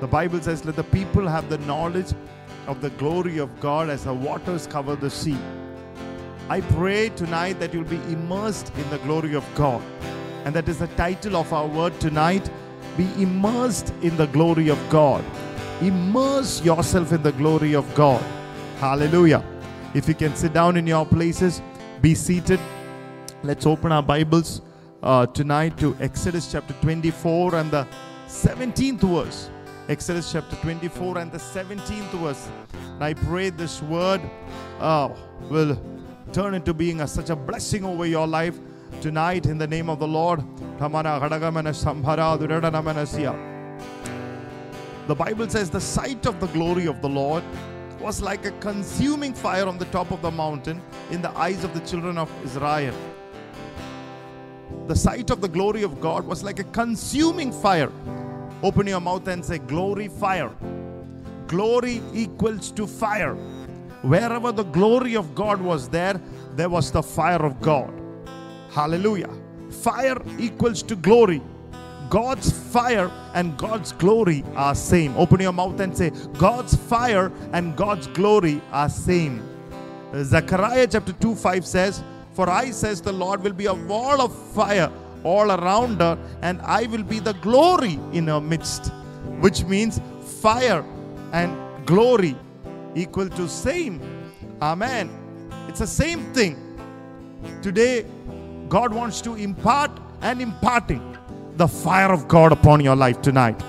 The Bible says, Let the people have the knowledge of the glory of God as the waters cover the sea. I pray tonight that you'll be immersed in the glory of God. And that is the title of our word tonight. Be immersed in the glory of God. Immerse yourself in the glory of God. Hallelujah. If you can sit down in your places, be seated. Let's open our Bibles uh, tonight to Exodus chapter 24 and the 17th verse. Exodus chapter 24 and the 17th verse. And I pray this word uh, will turn into being a, such a blessing over your life tonight in the name of the Lord. The Bible says the sight of the glory of the Lord was like a consuming fire on the top of the mountain in the eyes of the children of Israel. The sight of the glory of God was like a consuming fire. Open your mouth and say, Glory, fire. Glory equals to fire. Wherever the glory of God was there, there was the fire of God. Hallelujah. Fire equals to glory. God's fire and God's glory are same. Open your mouth and say, God's fire and God's glory are same. Zechariah chapter 2 5 says, For I, says the Lord, will be a wall of fire all around her, and I will be the glory in her midst. Which means fire and glory equal to same. Amen. It's the same thing. Today, God wants to impart and imparting the fire of God upon your life tonight.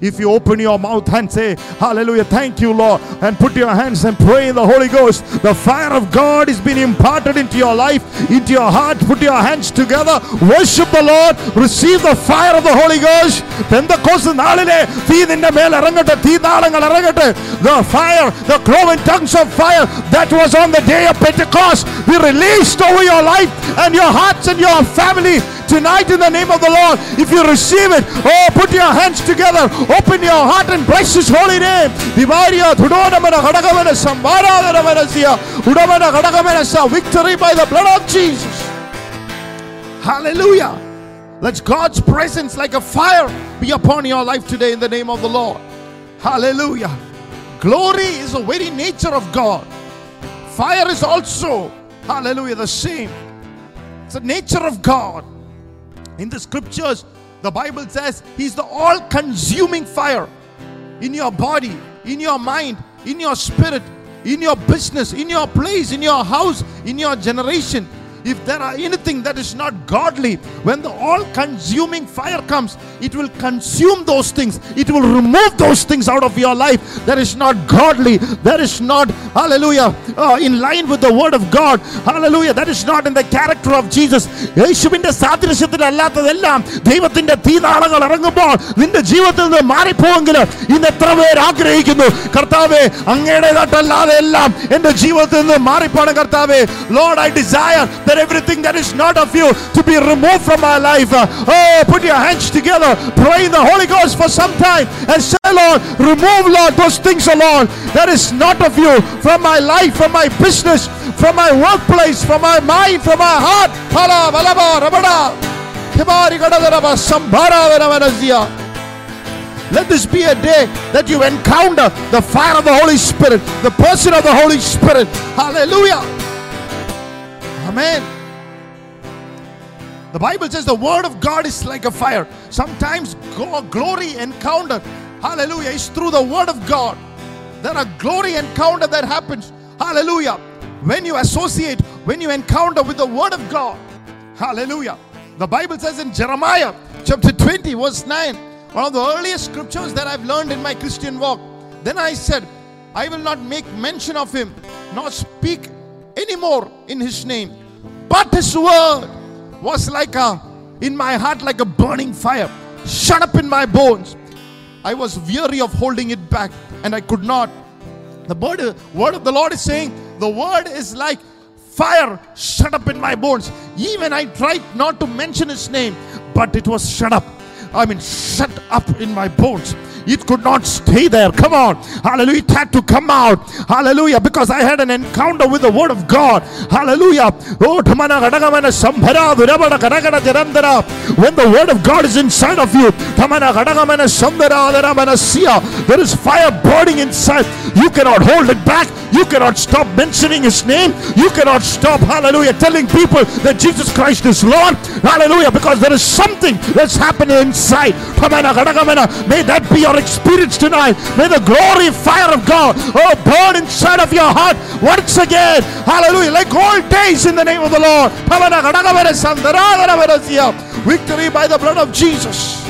If you open your mouth and say, Hallelujah, thank you, Lord, and put your hands and pray in the Holy Ghost, the fire of God is being imparted into your life, into your heart. Put your hands together, worship the Lord, receive the fire of the Holy Ghost. പെന്തക്കോസ് നാളിലെ തീ നിന്റെ മേൽ ഇറങ്ങട്ടെ തീനാളങ്ങൾ ഇറങ്ങട്ടെ the fire the cloven tongues of fire that was on the day of Pentecost be released over your life and your hearts and your family tonight in the name of the Lord. If you receive it, oh, put your hands together, open your heart and bless His holy name. Victory by the blood of Jesus. Hallelujah. Let God's presence like a fire be upon your life today in the name of the Lord. Hallelujah. Glory is the very nature of God. Fire is also, hallelujah, the same. It's the nature of God. In the scriptures, the Bible says He's the all consuming fire in your body, in your mind, in your spirit, in your business, in your place, in your house, in your generation If there are anything that is not godly, when the all consuming fire comes, it will consume those things. It will remove those things out of your life that is not godly, that is not, hallelujah, uh, in line with the word of God. Hallelujah, that is not in the character of Jesus. യേശുവിന്റെ സാദൃശ്യത്തിലല്ലാത്തതെല്ലാം ദൈവത്തിന്റെ തീനാളങ്ങൾ ഇറങ്ങുമ്പോൾ നിന്റെ ജീവിതത്തിൽ നിന്ന് മാറിപ്പോവെങ്കിൽ ഇന്ന് എത്ര പേര് ആഗ്രഹിക്കുന്നു കർത്താവെ അങ്ങയുടേതായിട്ടല്ലാതെ എല്ലാം എന്റെ ജീവിതത്തിൽ നിന്ന് മാറിപ്പോണം കർത്താവെ Lord I desire that everything that is not of you to be removed from my life. Oh, put your hands together, pray in the Holy Ghost for some time, and say, Lord, remove, Lord, those things, Lord, that is not of you from my life, from my business, from my workplace, from my mind, from my heart. Let this be a day that you encounter the fire of the Holy Spirit, the person of the Holy Spirit. Hallelujah. Amen. The Bible says the word of God is like a fire. Sometimes glory encounter, hallelujah, is through the word of God. There are glory encounter that happens. Hallelujah. When you associate, when you encounter with the word of God. Hallelujah. The Bible says in Jeremiah chapter 20, verse 9, one of the earliest scriptures that I've learned in my Christian walk. Then I said, I will not make mention of him, nor speak anymore in his name. But his word was like a, in my heart, like a burning fire, shut up in my bones. I was weary of holding it back, and I could not. The word, word of the Lord is saying, the word is like fire shut up in my bones. Even I tried not to mention his name, but it was shut up. I mean, shut up in my bones. It could not stay there. Come on. Hallelujah. It had to come out. Hallelujah. Because I had an encounter with the word of God. Hallelujah. Oh. When the word of God is inside of you. There is fire burning inside. You cannot hold it back. You cannot stop mentioning his name. You cannot stop, hallelujah, telling people that Jesus Christ is Lord. Hallelujah. Because there is something that's happening inside. May that be your experience tonight. May the glory fire of God oh burn inside of your heart once again. Hallelujah. Like old days in the name of the Lord. Victory by the blood of Jesus.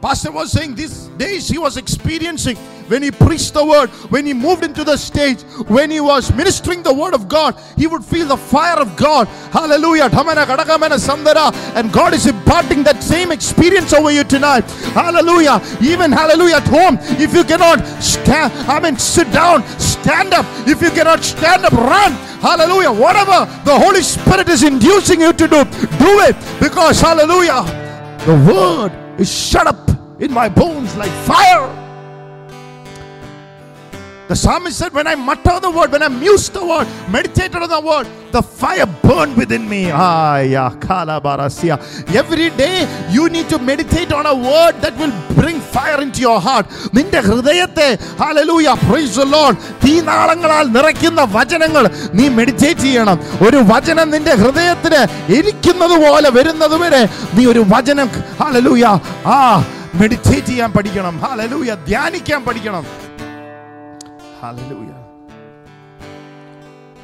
Pastor was saying these days he was experiencing when he preached the word, when he moved into the stage, when he was ministering the word of God, he would feel the fire of God. Hallelujah. And God is imparting that same experience over you tonight. Hallelujah. Even hallelujah at home. If you cannot stand, I mean sit down, stand up. If you cannot stand up, run. Hallelujah. Whatever the Holy Spirit is inducing you to do, do it. Because hallelujah, the word is shut up in my bones like fire. The psalmist said, When I mutter the word, when I muse the word, meditate on the word, the fire burned within me. Ah. Every day you need to meditate on a word that will bring fire into your heart. hallelujah praise the lord തീനാളങ്ങളാൽ നിറയ്ക്കുന്ന വചനങ്ങൾ നീ meditate ചെയ്യണം ഒരു വചനം നിന്റെ ഹൃദയത്തിന് ഇരിക്കുന്നത് പോലെ വരുന്നത് വരെ നീ ഒരു വചനം ആ മെഡിറ്റേറ്റ് ചെയ്യാൻ പഠിക്കണം ധ്യാനിക്കാൻ പഠിക്കണം Hallelujah.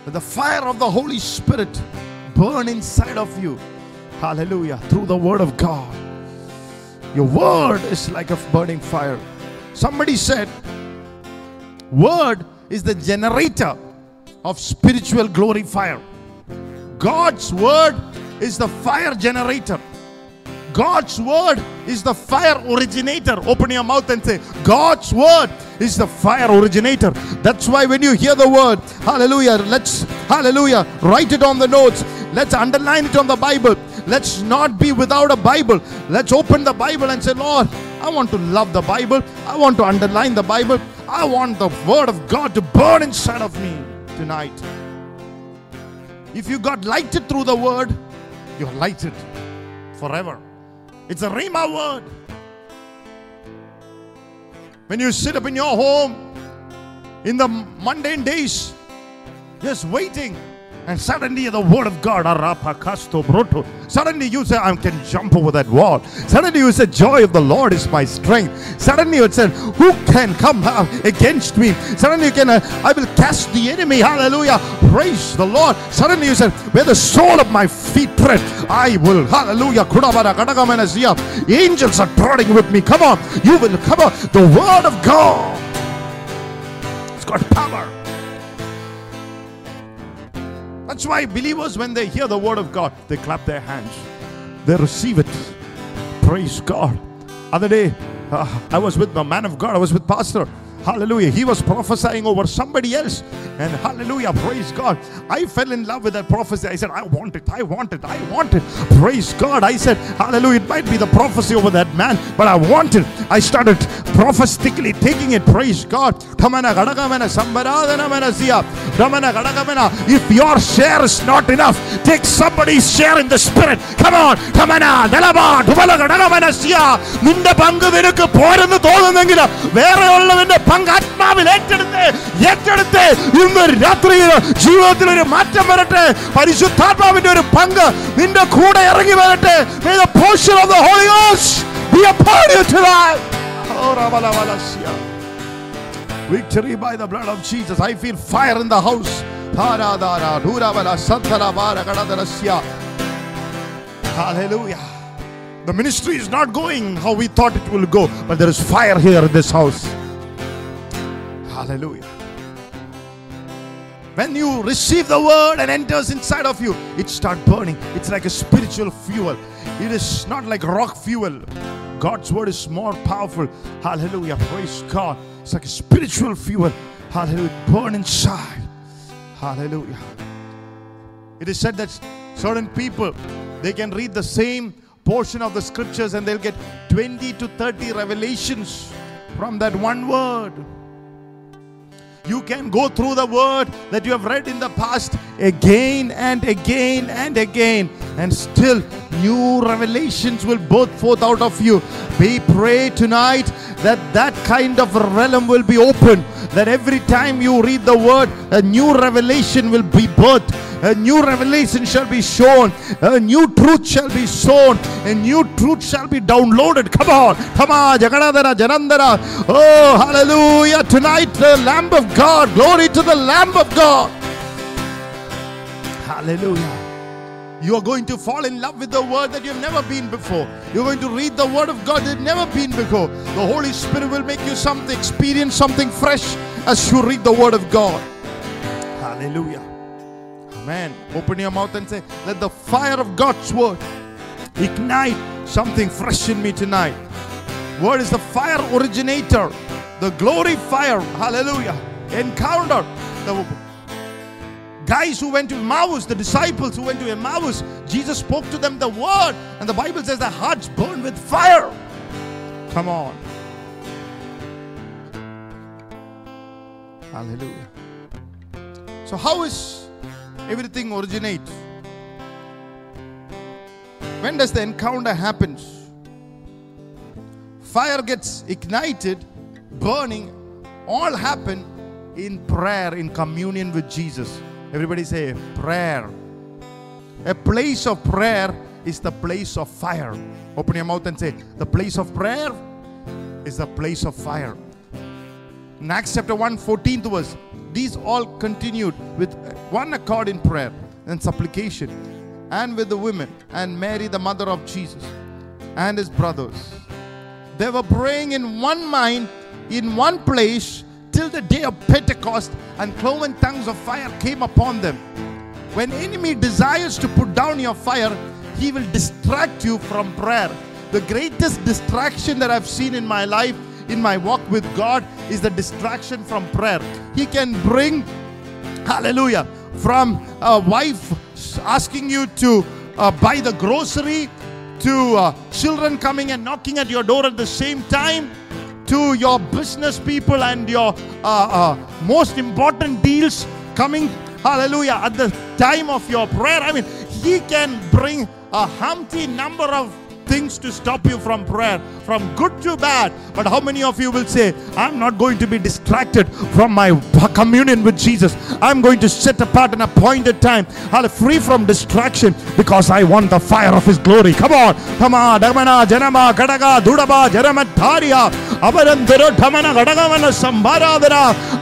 Let the fire of the Holy Spirit burn inside of you. Hallelujah. Through the word of God. Your word is like a burning fire. Somebody said, Word is the generator of spiritual glory fire. God's word is the fire generator. God's word is the fire originator. Open your mouth and say, God's word is the fire originator. That's why when you hear the word, hallelujah, let's, hallelujah, write it on the notes. Let's underline it on the Bible. Let's not be without a Bible. Let's open the Bible and say, Lord, I want to love the Bible. I want to underline the Bible. I want the word of God to burn inside of me tonight. If you got lighted through the word, you're lighted forever. It's a Rhema word. When you sit up in your home in the mundane days, just waiting, and suddenly the word of God. Suddenly you say, I can jump over that wall. Suddenly you say, Joy of the Lord is my strength. Suddenly you say, Who can come against me? Suddenly you can, uh, I will cast the enemy. Hallelujah. Praise the Lord. Suddenly you say, Where the sole of my feet tread, I will. Hallelujah. Angels are trotting with me. Come on. You will come on. The word of God. It's got power. That's why believers, when they hear the word of God, they clap their hands. They receive it. Praise God. Other day, uh, I was with the man of God, I was with Pastor. Hallelujah. He was prophesying over somebody else. And hallelujah. Praise God. I fell in love with that prophecy. I said, I want it. I want it. I want it. Praise God. I said, Hallelujah. It might be the prophecy over that man, but I want it. I started prophetically taking it. Praise God. Tamana gadagamana sambaradana manasiya. Tamana gadagamana. If your share is not enough, take somebody's share in the spirit. Come on. Tamana dalaba dubala gadagamana നിന്റെ പങ്ക് നിനക്ക് പോരെന്ന് തോന്നുന്നെങ്കിൽ വേറെ ഉള്ളവന്റെ പങ്ക് ആത്മാവിൽ ഏറ്റെടുത്ത് ഏറ്റെടുത്ത് ഇന്ന് രാത്രിയിൽ ജീവിതത്തിൽ ഒരു മാറ്റം വരട്ടെ പരിശുദ്ധാത്മാവിന്റെ ഒരു പങ്ക് നിന്റെ കൂടെ ഇറങ്ങി വരട്ടെ. Oh. Victory by the blood of Jesus. I feel fire in the house. Hallelujah. The ministry is not going how we thought it will go, but there is fire here in this house. Hallelujah. When you receive the word and enters inside of you, it starts burning. It's like a spiritual fuel. It is not like rock fuel. God's word is more powerful. Hallelujah. Praise God. It's like a spiritual fuel. Hallelujah. Burn inside. Hallelujah. It is said that certain people they can read the same portion of the scriptures and they'll get 20 to 30 revelations from that one word. You can go through the word that you have read in the past again and again and again, and still new revelations will burst forth out of you. We pray tonight that that kind of realm will be open, that every time you read the word, a new revelation will be birthed a new revelation shall be shown, a new truth shall be shown. a new truth shall be downloaded. Come on, come on, Jaganadhara, Janandara. Oh, hallelujah. Tonight, the Lamb of God, glory to the Lamb of God. Hallelujah. You are going to fall in love with the word that you've never been before. You're going to read the word of God that you've never been before. The Holy Spirit will make you something, experience something fresh as you read the word of God. Hallelujah. Amen. Open your mouth and say, Let the fire of God's word ignite something fresh in me tonight. Word is the fire originator, the glory fire. Hallelujah. Encounter. The guys who went to Emmaus, the disciples who went to Emmaus, Jesus spoke to them the word, and the Bible says their hearts burn with fire. Come on. Hallelujah. So, how is everything originates. When does the encounter happens? Fire gets ignited, burning, all happen in prayer, in communion with Jesus. Everybody say prayer. A place of prayer is the place of fire. Open your mouth and say, the place of prayer is the place of fire. In Acts chapter 1, 14th verse, these all continued with one accord in prayer and supplication, and with the women, and Mary, the mother of Jesus, and his brothers. They were praying in one mind, in one place, till the day of Pentecost, and cloven tongues of fire came upon them. When enemy desires to put down your fire, he will distract you from prayer. The greatest distraction that I've seen in my life in my walk with God is the distraction from prayer. He can bring, hallelujah, from a wife asking you to uh, buy the grocery, to uh, children coming and knocking at your door at the same time, to your business people and your uh, uh most important deals coming, hallelujah, at the time of your prayer. I mean, He can bring a humpty number of things to stop you from prayer, from good to bad. But how many of you will say, I'm not going to be distracted from my communion with Jesus? I'm going to set apart an appointed time, I'll free from distraction because I want the fire of His glory. Come on, come on, Dhamana, Janama, Kadaga, Dudaba, Jaramatharia, അവരന്തരോ ഠമന ഘടകമന സംഭാരാധന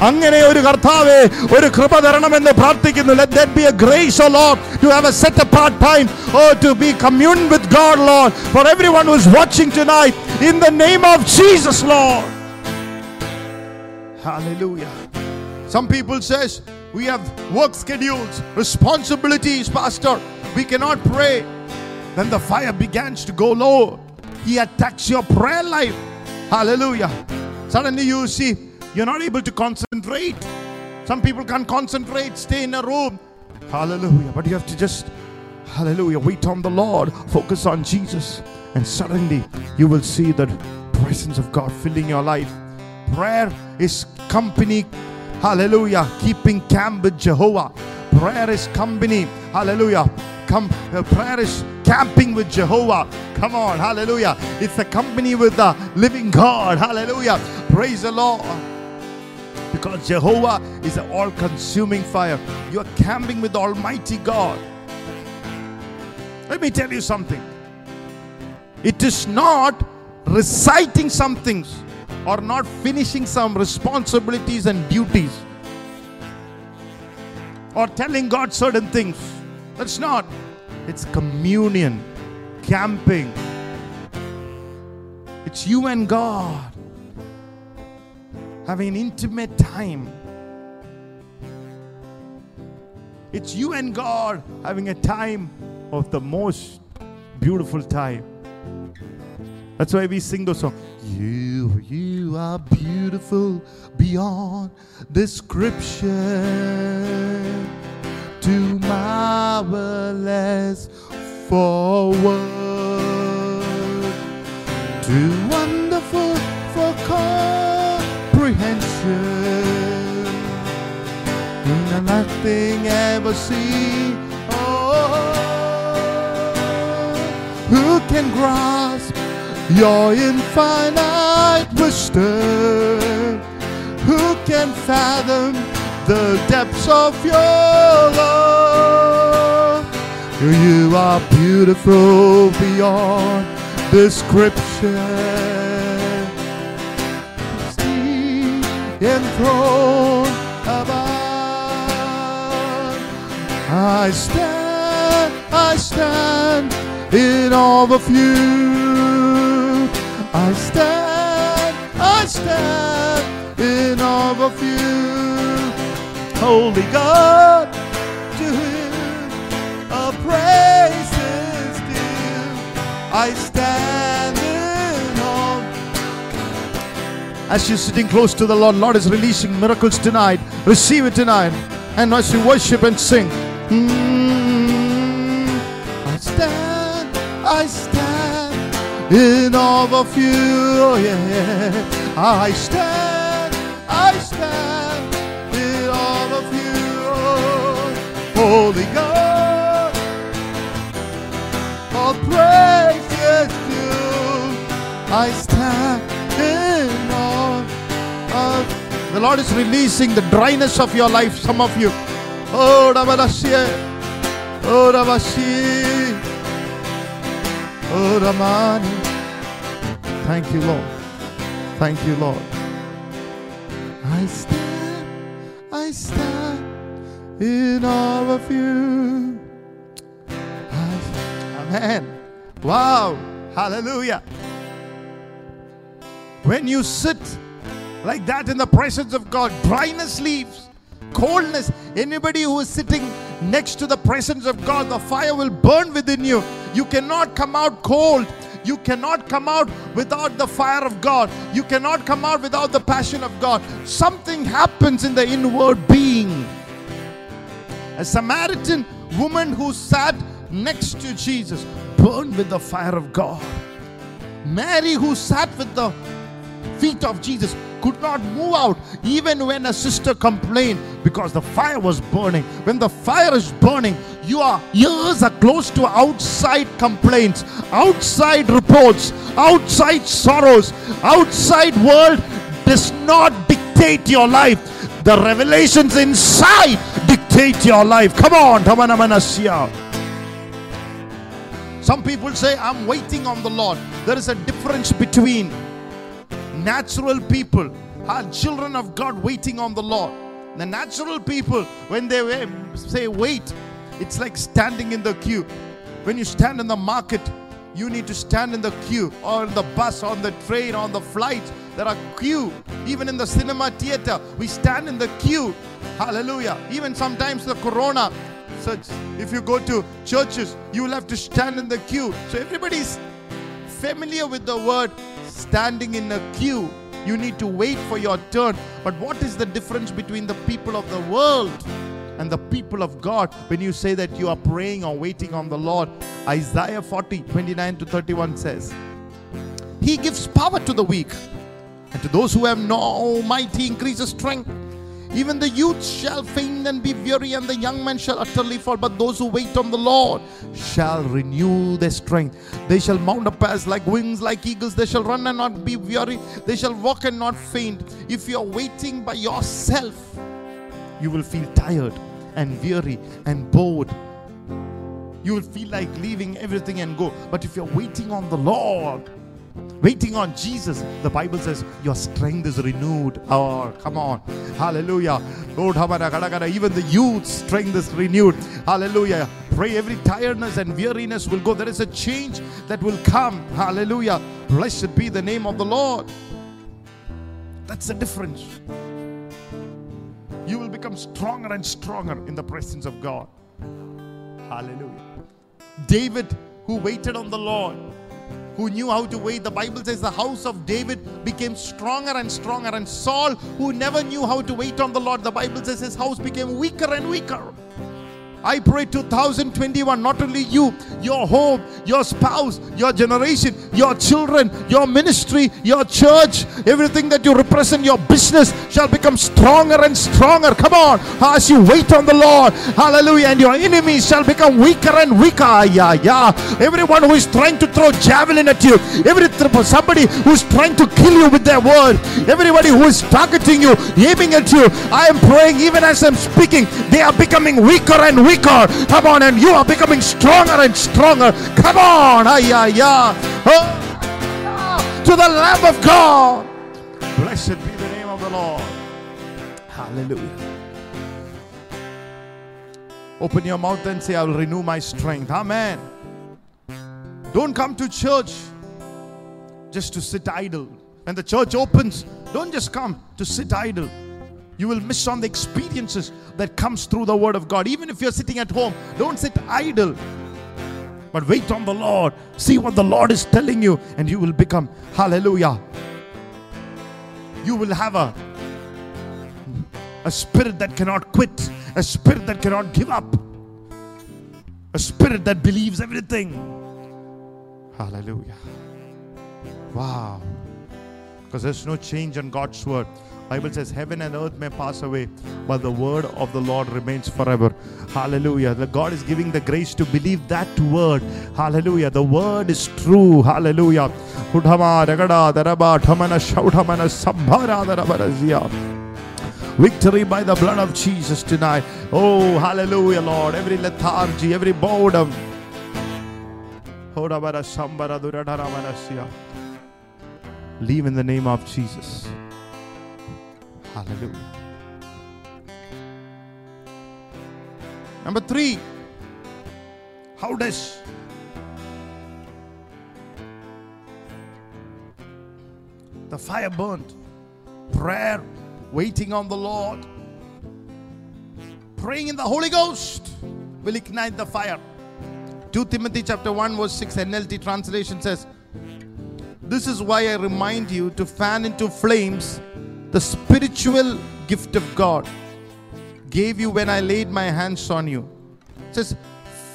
അങ്ങനെ ഒരു കർത്താവെ ഒരു കൃപ തരണമെന്ന് പ്രാർത്ഥിക്കുന്നു let that be a grace oh lord to have a set apart time oh to be commune with god lord for everyone who is watching tonight in the name of Jesus, Lord. Hallelujah. Some people says we have work schedules, responsibilities, pastor. We cannot pray. Then the fire begins to go low. He attacks your prayer life. Hallelujah. Suddenly you see you're not able to concentrate. Some people can't concentrate, stay in a room. Hallelujah. But you have to just Hallelujah. Wait on the Lord. Focus on Jesus. And suddenly you will see the presence of God filling your life. Prayer is company. Hallelujah. Keeping camp with Jehovah. Prayer is company. Hallelujah. Come, uh, prayer is camping with Jehovah. Come on, hallelujah. It's a company with the living God. Hallelujah. Praise the Lord. Because Jehovah is an all consuming fire. You are camping with Almighty God. Let me tell you something. It is not reciting some things or not finishing some responsibilities and duties or telling God certain things. That's not. It's communion, camping. It's you and God having an intimate time. It's you and God having a time of the most beautiful time. That's why we sing those songs. You, you are beautiful beyond description. Too marvelous for words. Too wonderful for comprehension. Nothing ever seen who can grasp your infinite wisdom? Who can fathom the depths of your love? You are beautiful beyond description. enthroned above. I stand, I stand in awe of you. I stand, I stand in awe of you. Holy God, to him a praise is due. I stand in awe. As you're sitting close to the Lord, Lord is releasing miracles tonight. Receive it tonight. And as you worship and sing, mm, I stand in awe of you. Oh, yeah. I stand, I stand in awe of you. Oh, Holy God, all praise is. I stand in awe of the Lord is releasing the dryness of your life, some of you. Oh, Rabalashie. Oh, Rabashi. Oh, Ramani. Thank you, Lord. Thank you, Lord. I stand, I stand in awe of you. Amen. Wow. Hallelujah. When you sit like that in the presence of God, dryness leaves, coldness. Anybody who is sitting next to the presence of God, the fire will burn within you. You cannot come out cold. You cannot come out without the fire of God. You cannot come out without the passion of God. Something happens in the inward being. A Samaritan woman who sat next to Jesus burned with the fire of God. Mary, who sat with the feet of Jesus, could not move out even when a sister complained because the fire was burning. When the fire is burning, your ears are close to outside complaints, outside reports, outside sorrows, outside world does not dictate your life. The revelations inside dictate your life. Come on, Tamanamanasia. Some people say, I'm waiting on the Lord. There is a difference between natural people, are children of God waiting on the Lord. The natural people, when they say wait, it's like standing in the queue. When you stand in the market, you need to stand in the queue, or in the bus, on the train, on the flight. There are queue. Even in the cinema theater, we stand in the queue. Hallelujah. Even sometimes the corona such if you go to churches you will have to stand in the queue so everybody's familiar with the word standing in a queue you need to wait for your turn. But what is the difference between the people of the world and the people of God when you say that you are praying or waiting on the Lord? Isaiah 40 29 to 31 says he gives power to the weak and to those who have no might he increases strength even the youth shall faint and be weary, and the young man shall utterly fall. But those who wait on the Lord shall renew their strength. They shall mount up as like wings, like eagles. They shall run and not be weary. They shall walk and not faint. If you are waiting by yourself, you will feel tired and weary and bored. You will feel like leaving everything and go. But if you're waiting on the Lord, waiting on Jesus, the Bible says your strength is renewed. Oh, come on. Hallelujah. Lord, even the youth strength is renewed. Hallelujah. Pray every tiredness and weariness will go. There is a change that will come. Hallelujah. Blessed be the name of the Lord. That's the difference. You will become stronger and stronger in the presence of God. Hallelujah. David, who waited on the Lord, who knew how to wait. The Bible says the house of David became stronger and stronger. And Saul, who never knew how to wait on the Lord, the Bible says his house became weaker and weaker. I pray 2021, not only you, your home, your spouse, your generation, your children, your ministry, your church, everything that you represent, your business shall become stronger and stronger. Come on, as you wait on the Lord, hallelujah, and your enemies shall become weaker and weaker. Yeah, yeah. Everyone who is trying to throw javelin at you, every somebody who is trying to kill you with their word, everybody who is targeting you, aiming at you, I am praying even as I'm speaking, they are becoming weaker and weaker. Come on, and you are becoming stronger and stronger. Come on, ay, ay, ay. Oh, to the Lamb of God. Blessed be the name of the Lord. Hallelujah. Open your mouth and say, I will renew my strength. Amen. Don't come to church just to sit idle. When the church opens, don't just come to sit idle. You will miss on the experiences that comes through the word of God. Even if you're sitting at home, don't sit idle. But wait on the Lord. See what the Lord is telling you, and you will become, hallelujah. You will have a, a spirit that cannot quit, a spirit that cannot give up, a spirit that believes everything. Hallelujah. Wow. Because there's no change on God's word. Bible says heaven and earth may pass away, but the word of the Lord remains forever. Hallelujah. The God is giving the grace to believe that word. Hallelujah. The word is true. Hallelujah. Victory by the blood of Jesus tonight. Oh, hallelujah, Lord. Every lethargy, every boredom. Leave in the name of Jesus. Hallelujah. Number three, how does the fire burnt? Prayer, waiting on the Lord, praying in the Holy Ghost will ignite the fire. 2 Timothy chapter 1 verse 6 NLT translation says, This is why I remind you to fan into flames the spiritual gift of God gave you when I laid my hands on you. It says,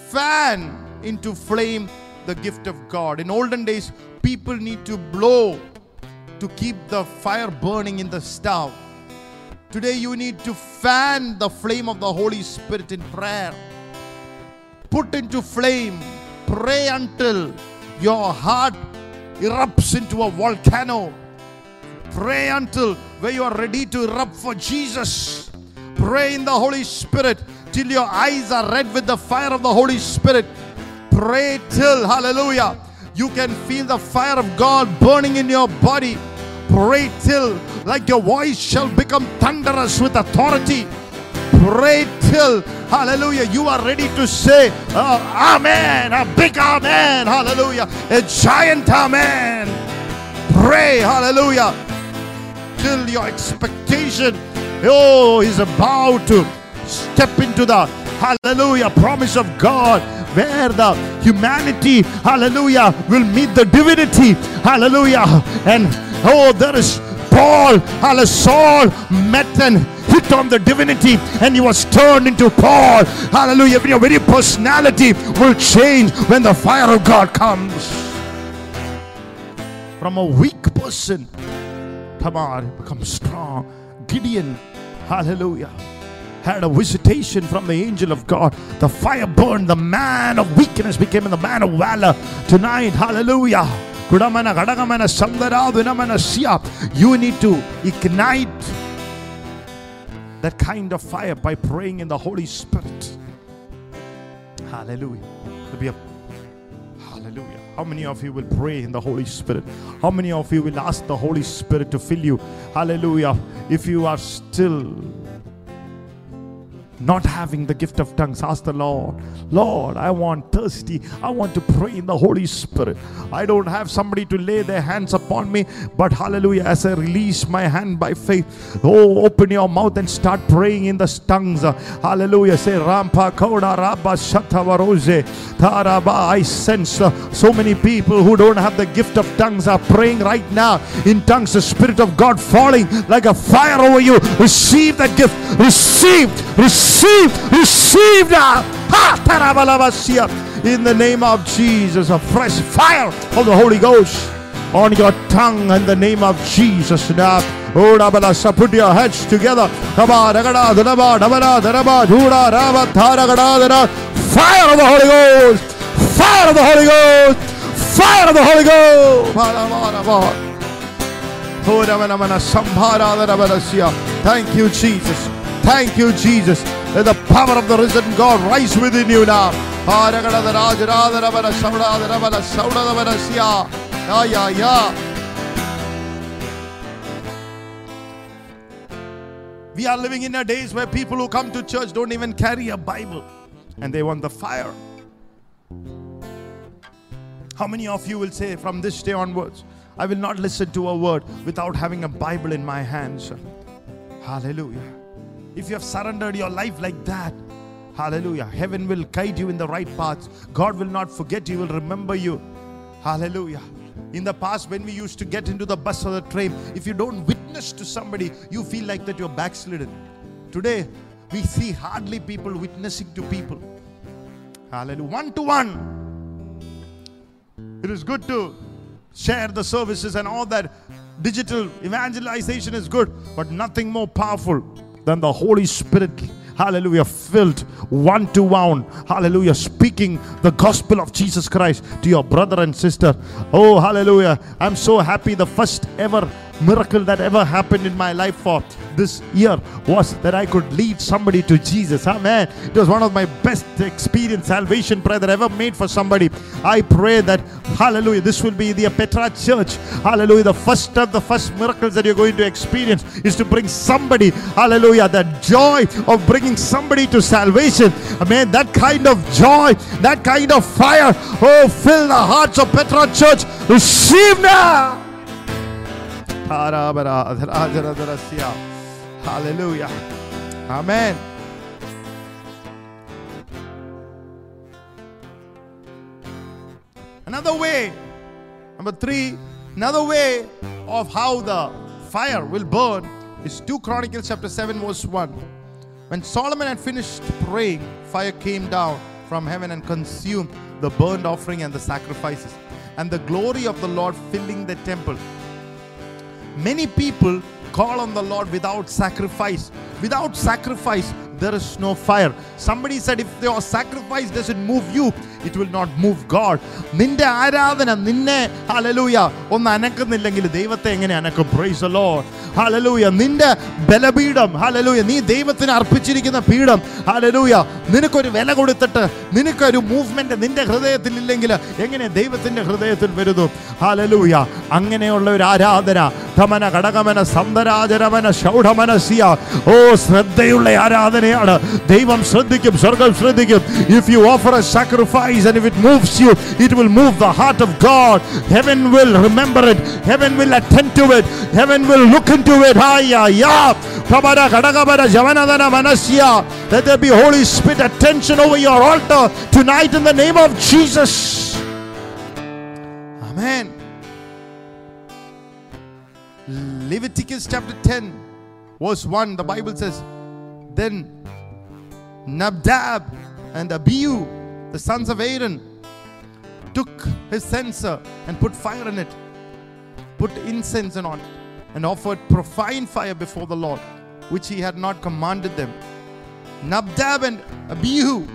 fan into flame the gift of God. In olden days, people need to blow to keep the fire burning in the stove. Today, you need to fan the flame of the Holy Spirit in prayer. Put into flame, pray until your heart erupts into a volcano. Pray until where you are ready to erupt for Jesus. Pray in the Holy Spirit till your eyes are red with the fire of the Holy Spirit. Pray till, hallelujah, you can feel the fire of God burning in your body. Pray till, like your voice shall become thunderous with authority. Pray till, hallelujah, you are ready to say, oh, Amen, a big Amen, hallelujah, a giant Amen. Pray, hallelujah till your expectation, oh, is about to step into the hallelujah promise of God where the humanity, hallelujah, will meet the divinity, hallelujah. And oh, there is Paul, hallelujah, Saul met and hit on the divinity and he was turned into Paul, hallelujah. Your very personality will change when the fire of God comes. From a weak person Tamar become strong. Gideon, hallelujah, had a visitation from the angel of God. The fire burned. The man of weakness became the man of valor. Tonight, hallelujah. You need to ignite that kind of fire by praying in the Holy Spirit. Hallelujah. To be a. How many of you will pray in the Holy Spirit? How many of you will ask the Holy Spirit to fill you? Hallelujah. If you are still not having the gift of tongues, ask the Lord, Lord, I want thirsty. I want to pray in the Holy Spirit. I don't have somebody to lay their hands upon me, but hallelujah, as I release my hand by faith, oh, open your mouth and start praying in the tongues. Hallelujah. Say, Rampa Koda Rabba Shatavaroze Taraba. I sense uh, so many people who don't have the gift of tongues are praying right now in tongues. The Spirit of God falling like a fire over you. Receive that gift. Receive, receive, receive receive now. In the name of Jesus, a fresh fire of the Holy Ghost on your tongue in the name of Jesus. Now, oh, Rabala, so put your heads together. Fire of the Holy Ghost! Fire of the Holy Ghost! Fire of the Holy Ghost! Thank you, Jesus. Thank you, Jesus. Let the power of the risen God rise within you now. Ragada, dhara, jara, dharabala, savda, dharabala, savda, dharabala, siya. Yeah, yeah, yeah. We are living in a days where people who come to church don't even carry a Bible and they want the fire. How many of you will say from this day onwards, I will not listen to a word without having a Bible in my hands? Hallelujah. If you have surrendered your life like that, hallelujah, heaven will guide you in the right paths. God will not forget you, will remember you. Hallelujah. In the past, when we used to get into the bus or the train, if you don't witness to somebody, you feel like that you're backslidden. Today, we see hardly people witnessing to people. Hallelujah. One to one. It is good to share the services and all that. Digital evangelization is good, but nothing more powerful than the Holy Spirit. Hallelujah, filled one to one. Hallelujah, speaking the gospel of Jesus Christ to your brother and sister. Oh, hallelujah. I'm so happy. The first ever miracle that ever happened in my life for this year was that I could lead somebody to Jesus. Amen. It was one of my best experience, salvation prayer that I ever made for somebody. I pray that, hallelujah, this will be the Petra church. Hallelujah. The first of the first miracles that you're going to experience is to bring somebody, hallelujah, that joy of bringing somebody to salvation. Amen. That kind of joy, that kind of fire. Oh, fill the hearts of Petra church. Receive now. Hallelujah. Amen. Another way, number three, another way of how the fire will burn is 2 Chronicles chapter 7, verse 1. When Solomon had finished praying, fire came down from heaven and consumed the burnt offering and the sacrifices, and the glory of the Lord filling the temple. Many people call on the Lord without sacrifice. Without sacrifice, there is no fire. Somebody said, if your sacrifice doesn't move you, it will not move God. നിന്റെ ആരാധന നിന്നെ ഹലലൂയ ഒന്ന് അനക്കുന്നില്ലെങ്കിൽ ദൈവത്തെ എങ്ങനെ അനക്കും? Price Lord hallelujah നിന്റെ ബലപീഠം ഹലലൂയ നീ ദൈവത്തിന് അർപ്പിച്ചിരിക്കുന്ന പീഠം ഹലലൂയ നിനക്കൊരു വില കൊടുത്തിട്ട് നിനക്കൊരു മൂവ്മെന്റ് നിന്റെ ഹൃദയത്തിൽ ഇല്ലെങ്കിൽ എങ്ങനെ ദൈവത്തിന്റെ ഹൃദയത്തിൽ വരുന്നു? ഹലലൂയ അങ്ങനെയുള്ള ഒരു ആരാധന ധമന കടകമന സന്തരാചരമന ശൗഢമനസിയ ഓ ശ്രദ്ധയുള്ള ആരാധനയാണ് ദൈവം ശ്രദ്ധിക്കും സ്വർഗം ശ്രദ്ധിക്കും if you offer a sacrifice and if it moves you it will move the heart of God heaven will remember it heaven will attend to it heaven will look into it Haya, ya. Kabara, kadagabara, javanadana, manasya. let there be Holy Spirit attention over your altar tonight in the name of Jesus Amen Leviticus chapter 10, verse 1, the Bible says, then Nadab and Abihu, the sons of Aaron, took his censer and put fire in it, put incense on it, and offered profane fire before the Lord, which he had not commanded them. Nadab and Abihu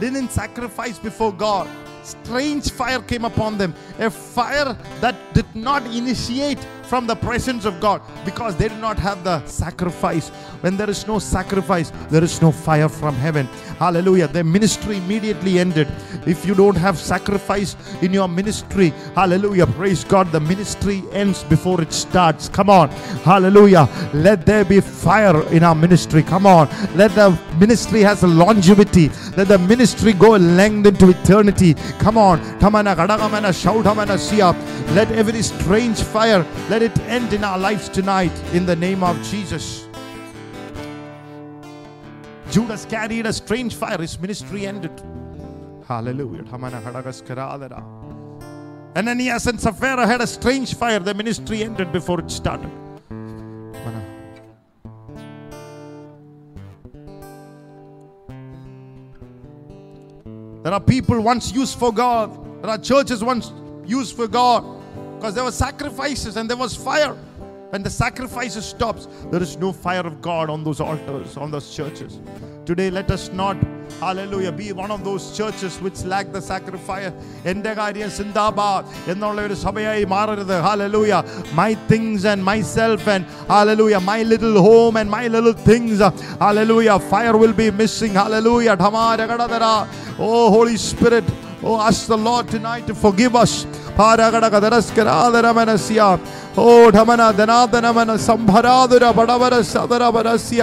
didn't sacrifice before God. Strange fire came upon them, a fire that did not initiate from the presence of God because they did not have the sacrifice. When there is no sacrifice, there is no fire from heaven. Hallelujah. Their ministry immediately ended. If you don't have sacrifice in your ministry, hallelujah, praise God, the ministry ends before it starts. Come on, hallelujah. Let there be fire in our ministry. Come on, let the ministry has a longevity. Let the ministry go length into eternity. Come on, Siya. Let every strange fire let it end in our lives tonight in the name of Jesus. Judas carried a strange fire, his ministry ended. Hallelujah. Kadagaskaradara. Ananias and Sapphira had a strange fire, the ministry ended before it started. There are people once used for God. There are churches once used for God because there were sacrifices and there was fire. When the sacrifices stops, there is no fire of God on those altars, on those churches. Today, let us not, hallelujah, be one of those churches which lack the sacrifice. എൻ്റെ കാര്യം സിന്ദാബാദ് എന്നുള്ള ഒരു സഭയായി മാറരുത് hallelujah my things and my self and hallelujah my little home and my little things hallelujah fire will be missing hallelujah ഠമാരകടതര oh holy spirit Oh, ask the Lord tonight to forgive us. Paragadagadaraskaradaramanasia. Oh, ഭാരകടകരസ്കരാധരമനസ്യ ഓ ഡമന ധനാധനമന സംഭരാതുര പടവര സദര പരസ്യ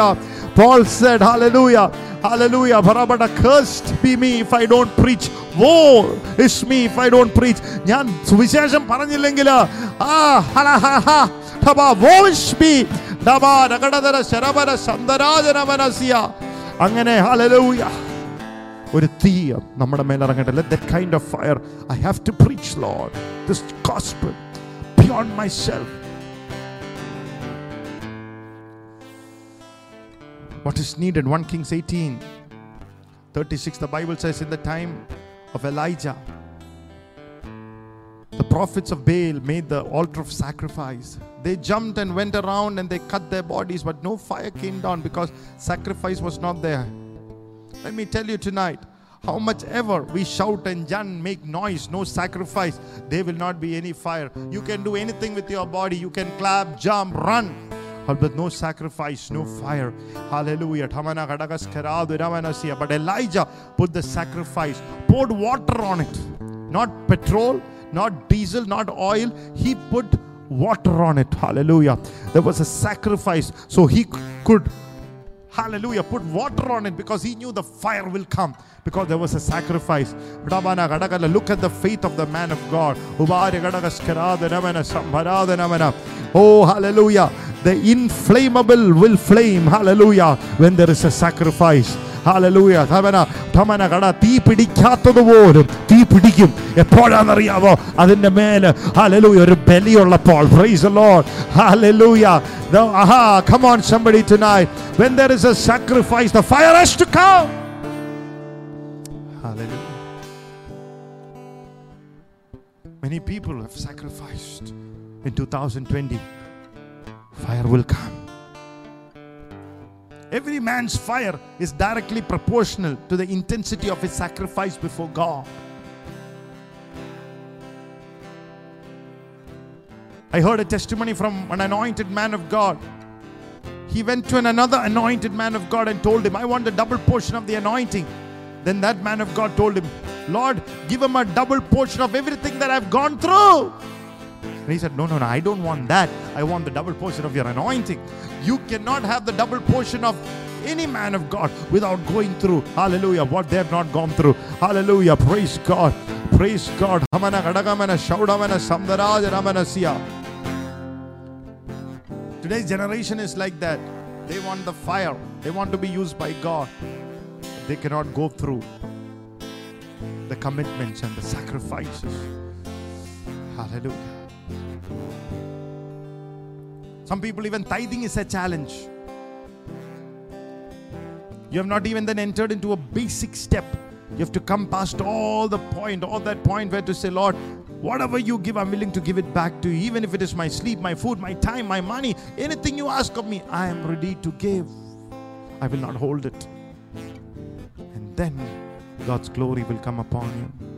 hallelujah hallelujah ഭറപട cursed be me if I don't preach woe is me if I don't preach ഞാൻ സുവിശേഷം പറഞ്ഞില്ലെങ്കിൽ ആ ഹല ഹ ഹ ഡബ വോ ഇസ് ശരവര സന്ദരാജന അങ്ങനെ ഹാലലൂയ ഹാലലൂയ ഒരു തീ നമ്മുടെ മേലെ ഇറങ്ങട്ടെ let that kind of fire I have to preach Lord this gospel beyond myself what is needed 1 kings 18 36 the bible says in the time of elijah the prophets of baal made the altar of sacrifice they jumped and went around and they cut their bodies but no fire came down because sacrifice was not there let me tell you tonight how much ever we shout and jun, make noise, no sacrifice, there will not be any fire. You can do anything with your body, you can clap, jump, run, but no sacrifice, no fire. Hallelujah. But Elijah put the sacrifice, poured water on it, not petrol, not diesel, not oil. He put water on it. Hallelujah. There was a sacrifice, so he could Hallelujah. Put water on it because he knew the fire will come because there was a sacrifice. Look at the faith of the man of God. Oh, hallelujah. The inflammable will flame. Hallelujah. When there is a sacrifice. Hallelujah ധമന ധമന കട തീ പിടിക്കാത്തത് പോലും തീ പിടിക്കും എപ്പോഴാണെന്നറിയാവോ അതിൻ്റെ മേലെ hallelujah ഒരു ബലിയുള്ളപ്പോൾ praise Lord hallelujah aha come on somebody tonight when there is a sacrifice the fire has to come hallelujah many people have sacrificed in 2020 fire will come Every man's fire is directly proportional to the intensity of his sacrifice before God. I heard a testimony from an anointed man of God. He went to an another anointed man of God and told him, I want a double portion of the anointing. Then that man of God told him, Lord, give him a double portion of everything that I've gone through. And he said, No, no, no, I don't want that. I want the double portion of your anointing. You cannot have the double portion of any man of God without going through, hallelujah, what they have not gone through. Hallelujah. Praise God. Praise God. Hamana gadagamana shaudamana samdaraja ramanasya. Today's generation is like that. They want the fire, they want to be used by God. They cannot go through the commitments and the sacrifices. Hallelujah. Some people, even tithing is a challenge. You have not even then entered into a basic step. You have to come past all the point, all that point where to say, Lord, whatever you give, I'm willing to give it back to you. Even if it is my sleep, my food, my time, my money, anything you ask of me, I am ready to give. I will not hold it. And then God's glory will come upon you.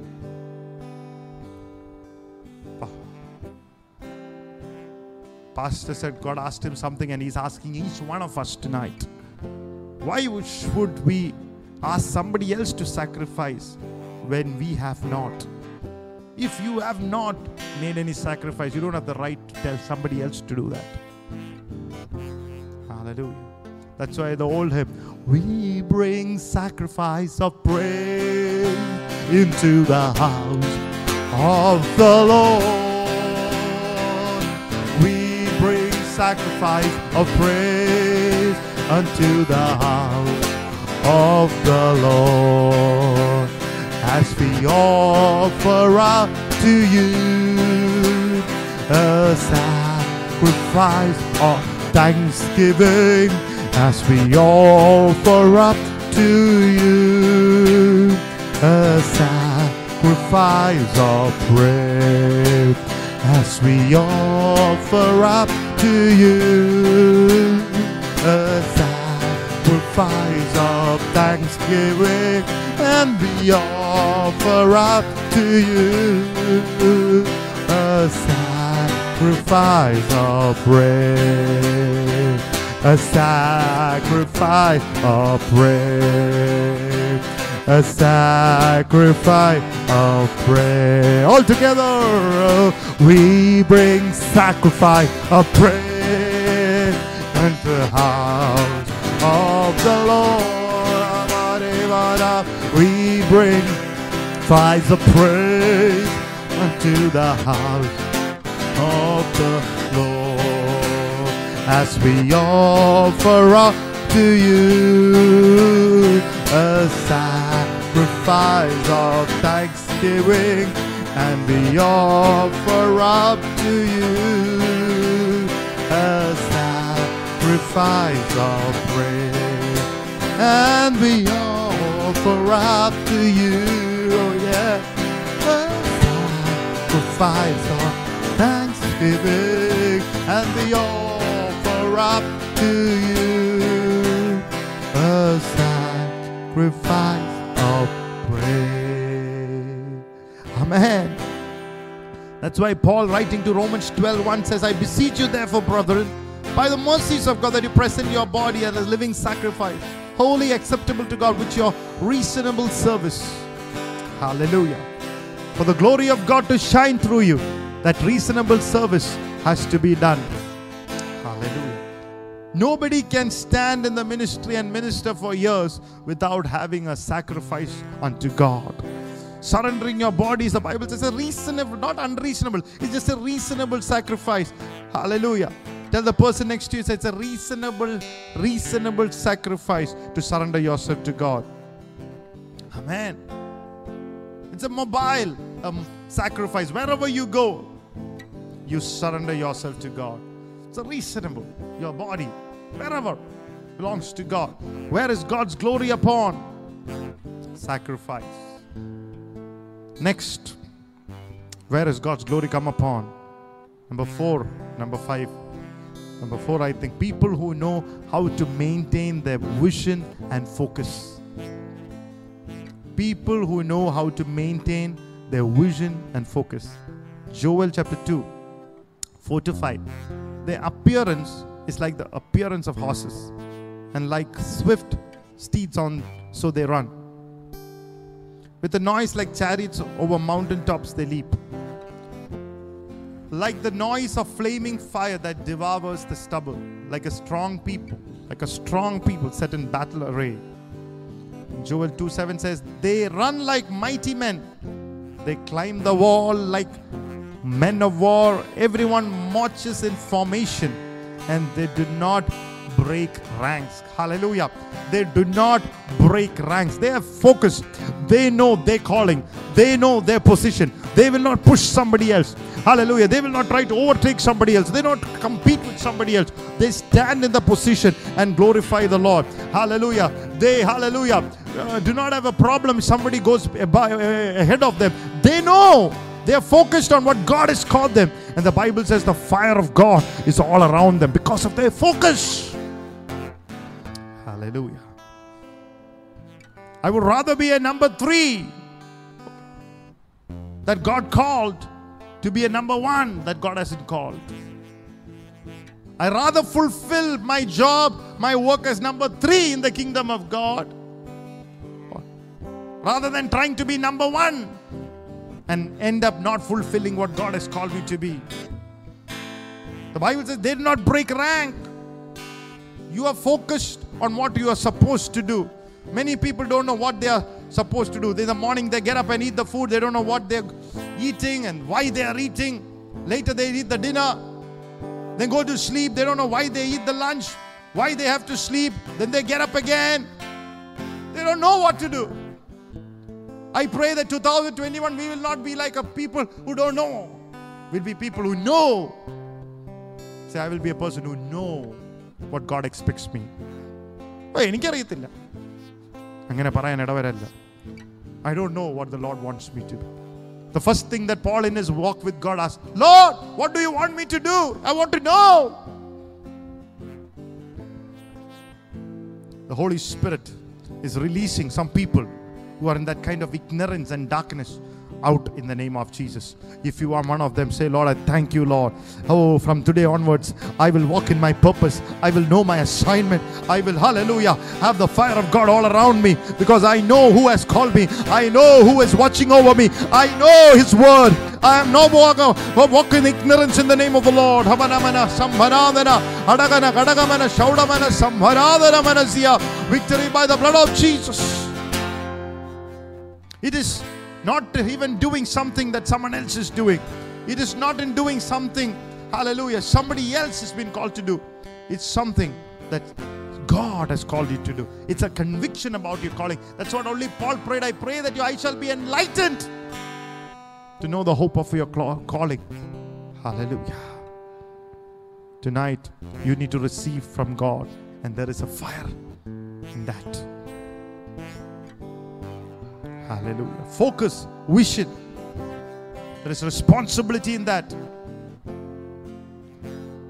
Pastor said God asked him something, and he's asking each one of us tonight. Why should we ask somebody else to sacrifice when we have not? If you have not made any sacrifice, you don't have the right to tell somebody else to do that. Hallelujah. That's why the old hymn, we bring sacrifice of praise into the house of the Lord. Sacrifice of praise unto the house of the Lord. As we offer up to you a sacrifice of thanksgiving as we offer up to you a sacrifice of praise as we offer up to you. A sacrifice of thanksgiving and we offer up to you. A sacrifice of praise. A sacrifice of praise a sacrifice of praise all together oh, we bring sacrifice of praise into the house of the Lord. We bring fires of praise unto the house of the Lord. As we offer up to you a sacrifice of thanksgiving and we offer up to you. A sacrifice of praise and we offer up to you. Oh yeah. A sacrifice of thanksgiving and we offer up to you. A sacrifice Amen. That's why Paul, writing to Romans 12 1 says, I beseech you, therefore, brethren, by the mercies of God, that you present your body as a living sacrifice, holy, acceptable to God, which your reasonable service. Hallelujah. For the glory of God to shine through you, that reasonable service has to be done. Hallelujah. Nobody can stand in the ministry and minister for years without having a sacrifice unto God. Surrendering your bodies, the Bible says, a reasonable, not unreasonable. It's just a reasonable sacrifice. Hallelujah. Tell the person next to you, it's a reasonable, reasonable sacrifice to surrender yourself to God. Amen. It's a mobile um, sacrifice. Wherever you go, you surrender yourself to God. It's a reasonable. Your body, wherever, belongs to God. Where is God's glory upon? Sacrifice. Next, where is God's glory come upon? Number four, number five. Number four, I think people who know how to maintain their vision and focus. People who know how to maintain their vision and focus. Joel chapter 2, 4 to 5. Their appearance is like the appearance of horses, and like swift steeds on, so they run. With a noise like chariots over mountain tops, they leap. Like the noise of flaming fire that devours the stubble, like a strong people, like a strong people set in battle array. Joel 2 7 says, They run like mighty men, they climb the wall like men of war. Everyone marches in formation, and they do not break ranks. Hallelujah. They do not break ranks. They are focused. They know their calling. They know their position. They will not push somebody else. Hallelujah. They will not try to overtake somebody else. They do not compete with somebody else. They stand in the position and glorify the Lord. Hallelujah. They, hallelujah, uh, do not have a problem. Somebody goes uh, ahead of them. They know they are focused on what God has called them. And the Bible says the fire of God is all around them because of their focus. Hallelujah. I would rather be a number three that God called to be a number one that God hasn't called. I rather fulfill my job, my work as number three in the kingdom of God rather than trying to be number one and end up not fulfilling what God has called me to be. The Bible says they did not break rank. You are focused on what you are supposed to do. Many people don't know what they are supposed to do. In the morning they get up and eat the food. They don't know what they're eating and why they are eating. Later they eat the dinner. Then go to sleep. They don't know why they eat the lunch, why they have to sleep. Then they get up again. They don't know what to do. I pray that 2021 we will not be like a people who don't know. We'll be people who know. Say, I will be a person who know what God expects me. ഓ എനിക്കറിയത്തില്ല അങ്ങനെ പറയാൻ ഇടവരല്ല I don't know what the Lord wants me to do. The first thing that Paul in his walk with God asked, Lord, what do you want me to do? I want to know. The Holy Spirit is releasing some people who are in that kind of ignorance and darkness out in the name of Jesus. If you are one of them, say, Lord, I thank you, Lord. Oh, from today onwards, I will walk in my purpose. I will know my assignment. I will, hallelujah, have the fire of God all around me because I know who has called me. I know who is watching over me. I know His word. I am no more walk in ignorance in the name of the Lord. Victory by the blood of Jesus. It is not even doing something that someone else is doing. It is not in doing something, hallelujah, somebody else has been called to do. It's something that God has called you to do. It's a conviction about your calling. That's what only Paul prayed. I pray that your eyes shall be enlightened to know the hope of your calling. Hallelujah. Tonight, you need to receive from God, and there is a fire in that. Hallelujah. Focus, vision. There is responsibility in that.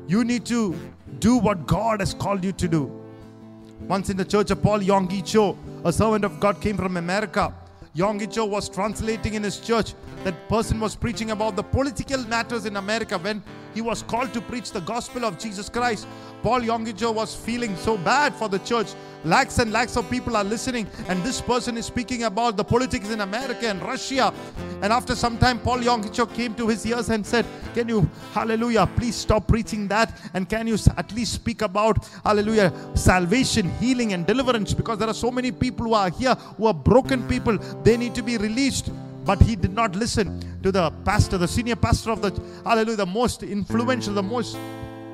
You need to do what God has called you to do. Once in the church of Paul Yonggi Cho, a servant of God came from America. Yonggi Cho was translating in his church. That person was preaching about the political matters in America when he was called to preach the gospel of Jesus Christ. Paul Yonggi Cho was feeling so bad for the church. Lakhs and lakhs of people are listening, and this person is speaking about the politics in America and Russia. And after some time, Paul Yonggi Cho came to his ears and said, Can you, hallelujah, please stop preaching that? And can you at least speak about, hallelujah, salvation, healing, and deliverance? Because there are so many people who are here who are broken people. They need to be released. But he did not listen to the pastor, the senior pastor of the, hallelujah, the most influential, the most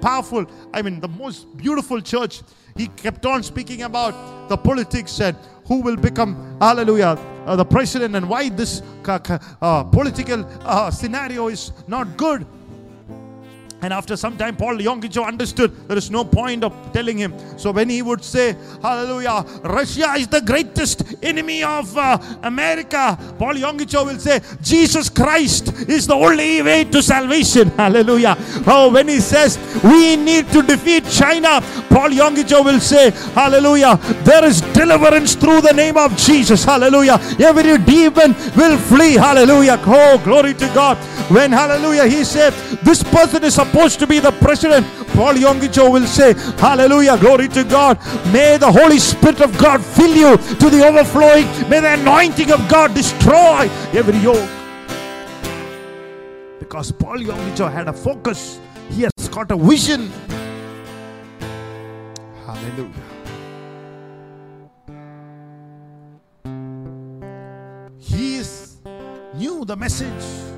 powerful, I mean, the most beautiful church. He kept on speaking about the politics and who will become, hallelujah, uh, the president and why this uh, political uh, scenario is not good. And after some time, Paul Yonggi understood there is no point of telling him. So when he would say, Hallelujah, Russia is the greatest enemy of uh, America, Paul Yonggi will say, Jesus Christ is the only way to salvation. Hallelujah. Oh, when he says we need to defeat China, Paul Yonggi will say, Hallelujah, there is deliverance through the name of Jesus. Hallelujah. Every demon will flee. Hallelujah. Oh, glory to God. When, hallelujah, he said, this person is supposed to be the president, Paul Yonggi Cho will say, Hallelujah, glory to God. May the Holy Spirit of God fill you to the overflowing. May the anointing of God destroy every yoke. Because Paul Yonggi Cho had a focus, he has got a vision. Hallelujah. He is, knew the message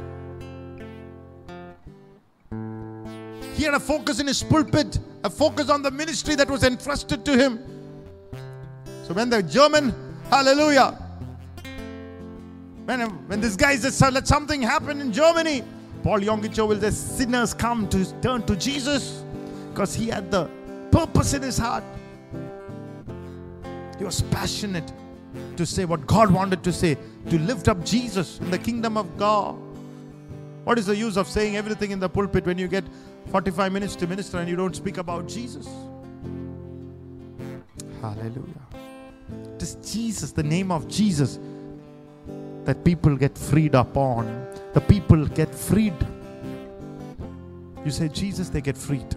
He had a focus in his pulpit, a focus on the ministry that was entrusted to him. So when the German, hallelujah, when, when this guy says, let something happen in Germany, Paul Yonggi Cho will say, sinners come to turn to Jesus because he had the purpose in his heart. He was passionate to say what God wanted to say, to lift up Jesus in the kingdom of God. What is the use of saying everything in the pulpit when you get 45 minutes to minister and you don't speak about Jesus? Hallelujah. It is Jesus, the name of Jesus, that people get freed upon. The people get freed. You say Jesus, they get freed.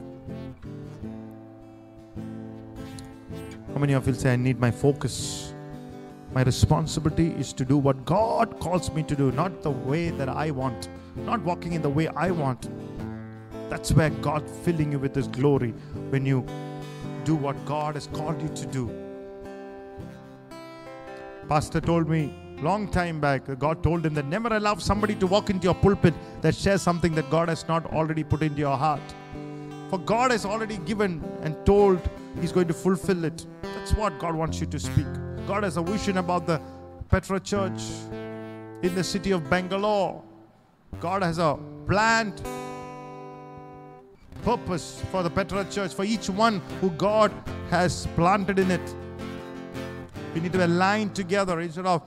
How many of you say, I need my focus? My responsibility is to do what God calls me to do, not the way that I want not walking in the way I want. That's where God filling you with His glory when you do what God has called you to do. Pastor told me long time back, God told him that never allow somebody to walk into your pulpit that shares something that God has not already put into your heart. For God has already given and told He's going to fulfill it. That's what God wants you to speak. God has a vision about the Petra Church in the city of Bangalore. God has a planned purpose for the Petra Church, for each one who God has planted in it. We need to align together instead of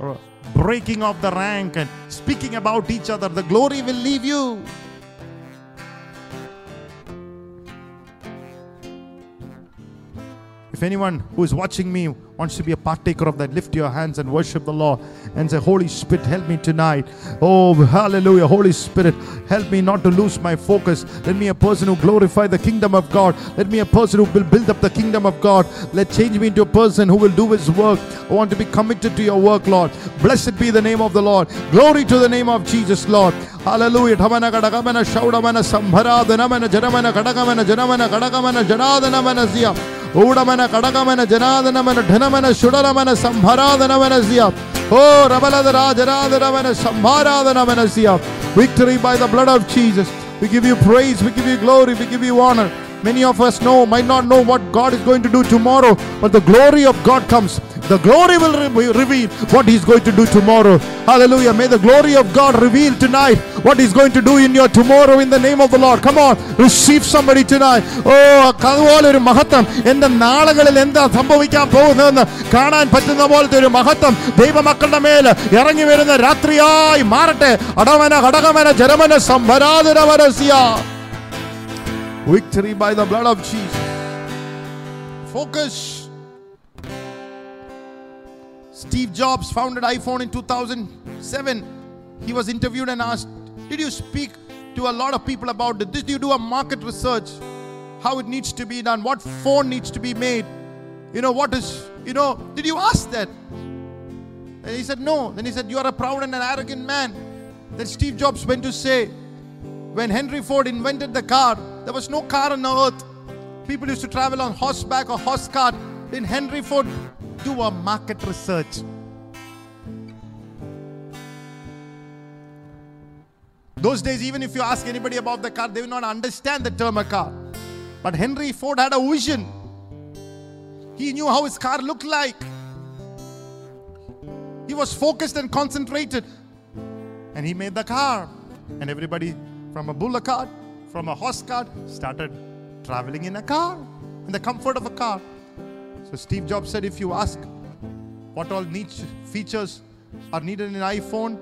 uh, breaking off the rank and speaking about each other, the glory will leave you. If anyone who is watching me wants to be a partaker of that, lift your hands and worship the Lord and say, Holy Spirit, help me tonight. Oh, hallelujah. Holy Spirit, help me not to lose my focus. Let me a person who glorify the kingdom of God. Let me a person who will build up the kingdom of God. Let change me into a person who will do his work. I want to be committed to your work, Lord. Blessed be the name of the Lord. Glory to the name of Jesus, Lord. Hallelujah. ഊടമന കടകമന ജനാദനമന ധനമന ശുടലമന സംഭരാധനമനസ്യ ഓ റബലത രാജരാധനമന സംഭാരാധനമനസ്യ Victory by the blood of Jesus. We give you praise, we give you glory, we give you honor. Many of us know, might not know what God is going to do tomorrow, but the glory of God comes. the glory will re- reveal what he's going to do tomorrow hallelujah may the glory of God reveal tonight what he's going to do in your tomorrow in the name of the Lord come on receive somebody tonight ഓ അതുപോലെ ഒരു മഹത്വം എന്റെ നാളുകളിൽ എന്താ സംഭവിക്കാൻ പോകുന്നതെന്ന് കാണാൻ പറ്റുന്ന പോലത്തെ ഒരു മഹത്വം ദൈവമക്കളുടെ മേൽ ഇറങ്ങി വരുന്ന രാത്രിയായി മാറട്ടെ അടവന കടകമന ജരമന സംഭരാതരവരസ്യ Victory by the blood of Jesus. Focus. Steve Jobs founded iPhone in 2007. He was interviewed and asked, Did you speak to a lot of people about it? Did you do a market research? How it needs to be done? What phone needs to be made? You know, what is, you know, did you ask that? And he said, No. Then he said, You are a proud and an arrogant man. Then Steve Jobs went to say, When Henry Ford invented the car, there was no car on earth. People used to travel on horseback or horse cart. Then Henry Ford do a market research. Those days, even if you ask anybody about the car, they will not understand the term a car. But Henry Ford had a vision. He knew how his car looked like. He was focused and concentrated. And he made the car. And everybody from a bullock cart, from a horse cart, started traveling in a car, in the comfort of a car. So Steve Jobs said, if you ask what all needs features are needed in an iPhone,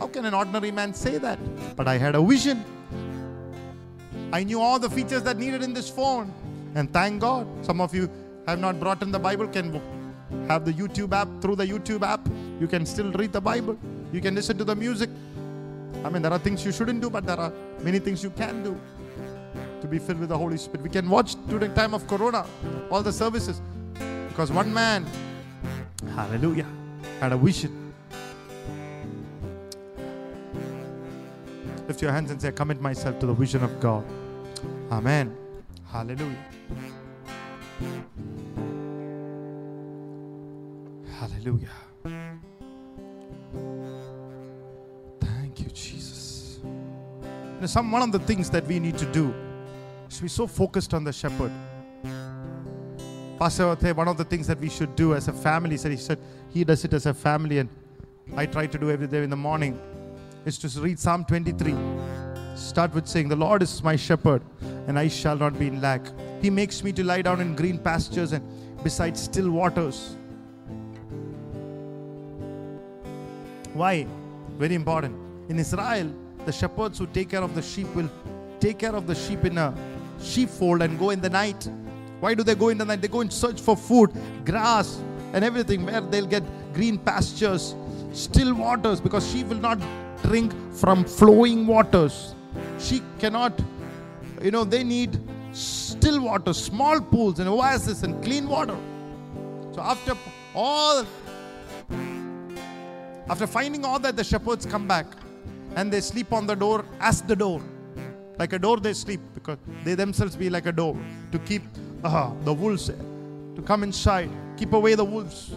how can an ordinary man say that? But I had a vision. I knew all the features that needed in this phone. And thank God, some of you have not brought in the Bible, can have the YouTube app. Through the YouTube app, you can still read the Bible. You can listen to the music. I mean, there are things you shouldn't do, but there are many things you can do to be filled with the Holy Spirit. We can watch during time of Corona all the services because one man, hallelujah, had a vision. Lift your hands and say, I commit myself to the vision of God. Amen. Hallelujah. Hallelujah. Thank you, Jesus. You know, some one of the things that we need to do is be so focused on the shepherd. Pastor one of the things that we should do as a family, said he said he does it as a family, and I try to do every day in the morning, is to read Psalm 23. Start with saying, The Lord is my shepherd, and I shall not be in lack. He makes me to lie down in green pastures and beside still waters. Why? Very important. In Israel, the shepherds who take care of the sheep will take care of the sheep in a sheepfold and go in the night. Why do they go in the night? They go and search for food, grass, and everything where they'll get green pastures, still waters, because she will not drink from flowing waters. She cannot, you know, they need still water, small pools and oases and clean water. So after all after finding all that, the shepherds come back and they sleep on the door as the door. Like a door, they sleep because they themselves be like a door to keep uh, the wolves to come inside, keep away the wolves.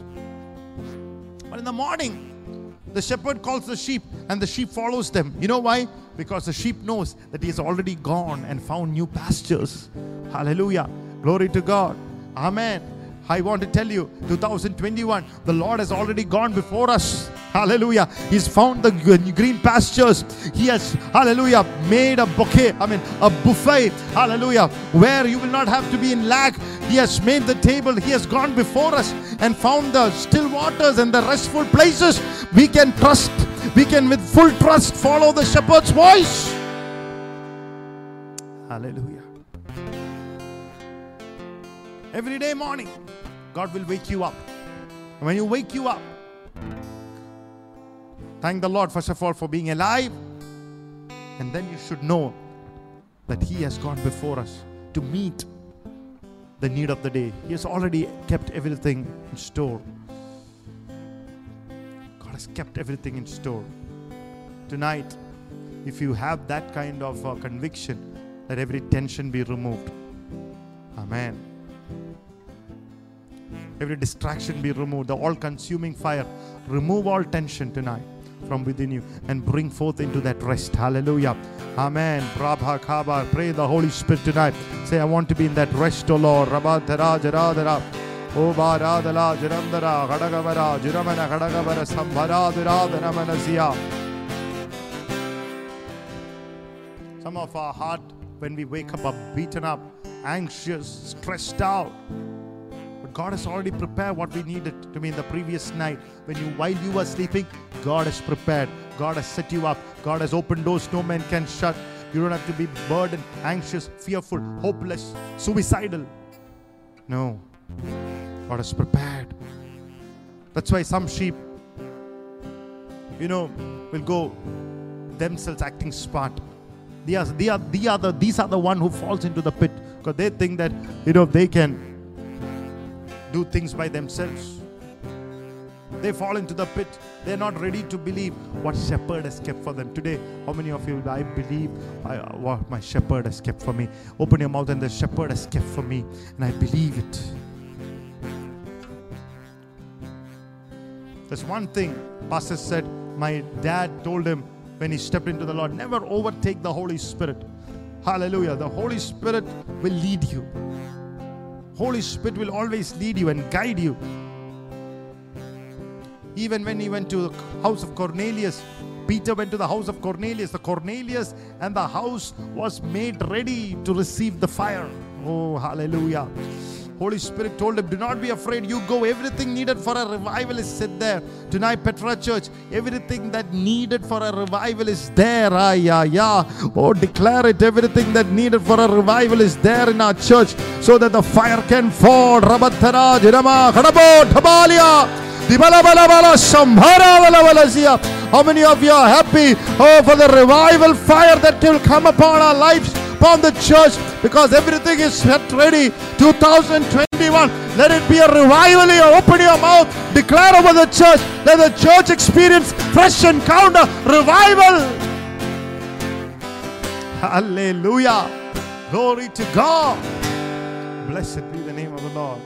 But in the morning, the shepherd calls the sheep and the sheep follows them. You know why? Because the sheep knows that he has already gone and found new pastures. Hallelujah. Glory to God. Amen. I want to tell you, 2021, the Lord has already gone before us. Hallelujah. He's found the green pastures. He has, hallelujah, made a bouquet, I mean, a buffet, hallelujah, where you will not have to be in lack. He has made the table. He has gone before us and found the still waters and the restful places. We can trust, we can with full trust follow the shepherd's voice. Hallelujah. Every day morning, God will wake you up. And when you wake you up, thank the Lord first of all for being alive. And then you should know that He has gone before us to meet the need of the day. He has already kept everything in store. God has kept everything in store. Tonight, if you have that kind of uh, conviction, let every tension be removed. Amen. Every distraction be removed. The all consuming fire. Remove all tension tonight from within you and bring forth into that rest. Hallelujah. Amen. Prabha Kaba. Pray the Holy Spirit tonight. Say, I want to be in that rest, O Lord. Rabba Tara Jara Dara. O Baradala Jarandara Gadagavara Juramana Gadagavara Sambhara Duradana Manasya. Some of our heart, when we wake up, are beaten up, anxious, stressed out. God has already prepared what we needed to be in the previous night. When you, while you were sleeping, God has prepared. God has set you up. God has opened doors no man can shut. You don't have to be burdened, anxious, fearful, hopeless, suicidal. No. God has prepared. That's why some sheep, you know, will go themselves acting smart. They are, they are, they are the, these are the one who falls into the pit because they think that you know they can do things by themselves. They fall into the pit. They're not ready to believe what shepherd has kept for them. Today, how many of you, I believe I, uh, what my shepherd has kept for me? Open your mouth and the shepherd has kept for me, and I believe it. There's one thing Pastor said, my dad told him when he stepped into the Lord never overtake the Holy Spirit. Hallelujah. The Holy Spirit will lead you. Holy Spirit will always lead you and guide you. Even when he went to the house of Cornelius, Peter went to the house of Cornelius. The Cornelius and the house was made ready to receive the fire. Oh, hallelujah. Holy Spirit told him, Do not be afraid. You go. Everything needed for a revival is set there. Tonight, Petra Church, everything that needed for a revival is there. Ah, yeah, yeah. Oh, declare it. Everything that needed for a revival is there in our church so that the fire can fall. Rabatara, Jirama, Kadabo, Tabalia. How many of you are happy oh, for the revival fire that will come upon our lives, upon the church, because everything is set ready. 2021, let it be a revival here. Open your mouth, declare over the church. Let the church experience fresh encounter, revival. Hallelujah. Glory to God. Blessed be the name of the Lord.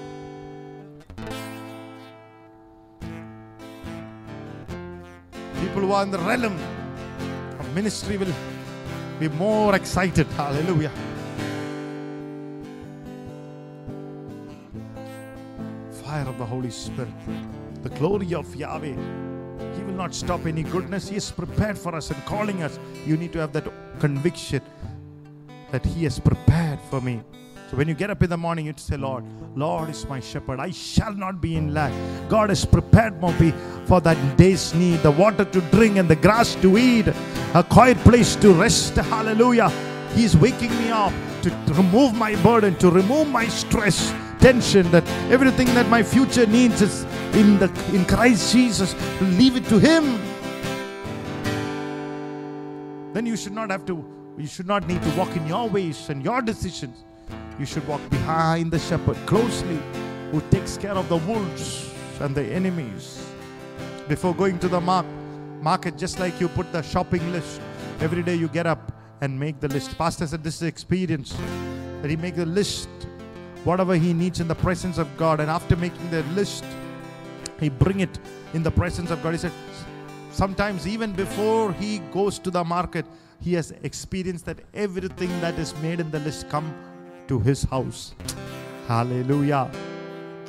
people who are in the realm of ministry will be more excited. Hallelujah. Fire of the Holy Spirit, the glory of Yahweh. He will not stop any goodness. He is prepared for us and calling us. You need to have that conviction that He has prepared for me. So when you get up in the morning, you say, Lord, Lord is my shepherd. I shall not be in lack. God has prepared me for that day's need, the water to drink and the grass to eat, a quiet place to rest. Hallelujah. He's waking me up to, remove my burden, to remove my stress, tension, that everything that my future needs is in the in Christ Jesus. Leave it to Him. Then you should not have to, you should not need to walk in your ways and your decisions. You should walk behind the shepherd closely, who takes care of the wolves and the enemies. Before going to the mark, market, just like you put the shopping list, every day you get up and make the list. Pastor said this is experience that he make the list, whatever he needs in the presence of God, and after making the list, he bring it in the presence of God. He said, sometimes even before he goes to the market, he has experienced that everything that is made in the list come to his house. Hallelujah.